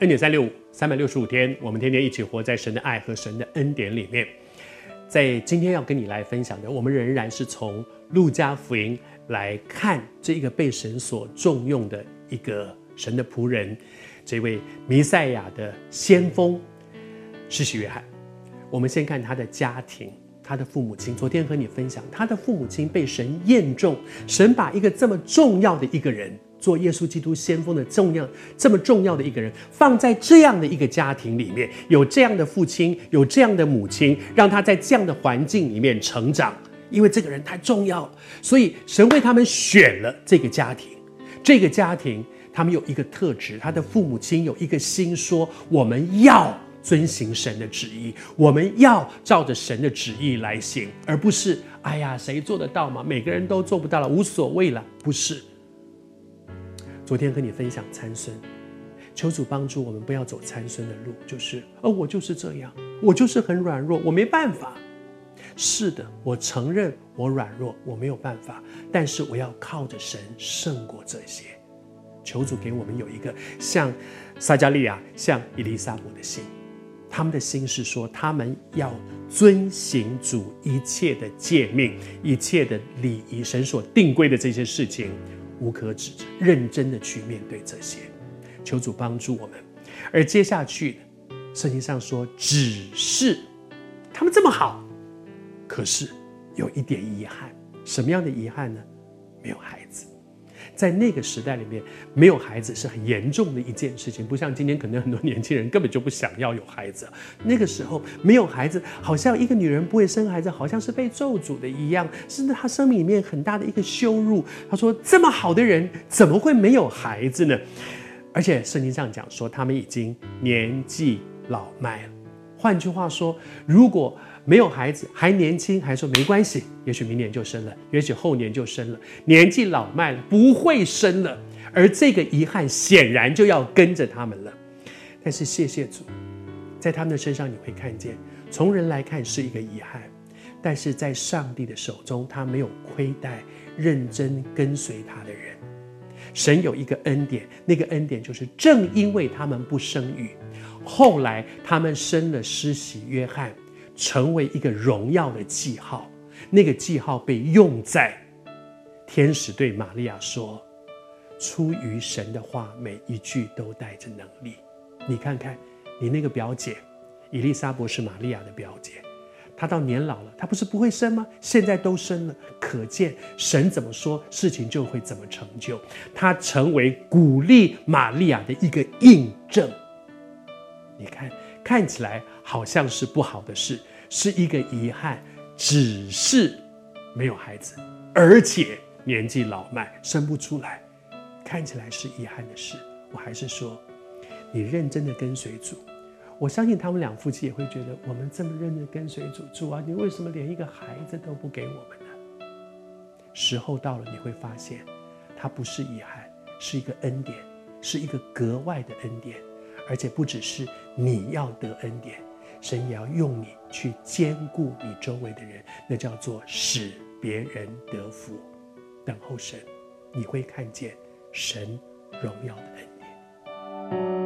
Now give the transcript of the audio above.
恩典三六五，三百六十五天，我们天天一起活在神的爱和神的恩典里面。在今天要跟你来分享的，我们仍然是从路加福音来看这一个被神所重用的一个神的仆人，这位弥赛亚的先锋施洗约翰。我们先看他的家庭。他的父母亲，昨天和你分享，他的父母亲被神验中，神把一个这么重要的一个人，做耶稣基督先锋的重要、这么重要的一个人，放在这样的一个家庭里面，有这样的父亲，有这样的母亲，让他在这样的环境里面成长，因为这个人太重要了，所以神为他们选了这个家庭。这个家庭，他们有一个特质，他的父母亲有一个心说，我们要。遵行神的旨意，我们要照着神的旨意来行，而不是哎呀，谁做得到吗？每个人都做不到了，无所谓了。不是。昨天和你分享参孙，求主帮助我们不要走参孙的路，就是哦，我就是这样，我就是很软弱，我没办法。是的，我承认我软弱，我没有办法，但是我要靠着神胜过这些。求主给我们有一个像撒迦利亚、像以利沙伯的心。他们的心是说，他们要遵行主一切的诫命，一切的礼仪，神所定规的这些事情，无可指责，认真的去面对这些。求主帮助我们。而接下去，圣经上说，只是他们这么好，可是有一点遗憾。什么样的遗憾呢？没有孩子。在那个时代里面，没有孩子是很严重的一件事情，不像今天，可能很多年轻人根本就不想要有孩子。那个时候没有孩子，好像一个女人不会生孩子，好像是被咒诅的一样，是她生命里面很大的一个羞辱。她说：“这么好的人，怎么会没有孩子呢？”而且圣经上讲说，他们已经年纪老迈了。换句话说，如果没有孩子，还年轻，还说没关系，也许明年就生了，也许后年就生了。年纪老迈了，不会生了，而这个遗憾显然就要跟着他们了。但是谢谢主，在他们的身上你会看见，从人来看是一个遗憾，但是在上帝的手中，他没有亏待认真跟随他的人。神有一个恩典，那个恩典就是正因为他们不生育，后来他们生了施洗约翰。成为一个荣耀的记号，那个记号被用在天使对玛利亚说：“出于神的话，每一句都带着能力。”你看看，你那个表姐以利沙伯是玛利亚的表姐，她到年老了，她不是不会生吗？现在都生了，可见神怎么说，事情就会怎么成就。她成为鼓励玛利亚的一个印证。你看。看起来好像是不好的事，是一个遗憾，只是没有孩子，而且年纪老迈，生不出来，看起来是遗憾的事。我还是说，你认真的跟随主，我相信他们两夫妻也会觉得，我们这么认真跟随主，主啊，你为什么连一个孩子都不给我们呢？时候到了，你会发现，它不是遗憾，是一个恩典，是一个格外的恩典。而且不只是你要得恩典神也要用你去兼顾你周围的人那叫做使别人得福等候神你会看见神荣耀的恩典。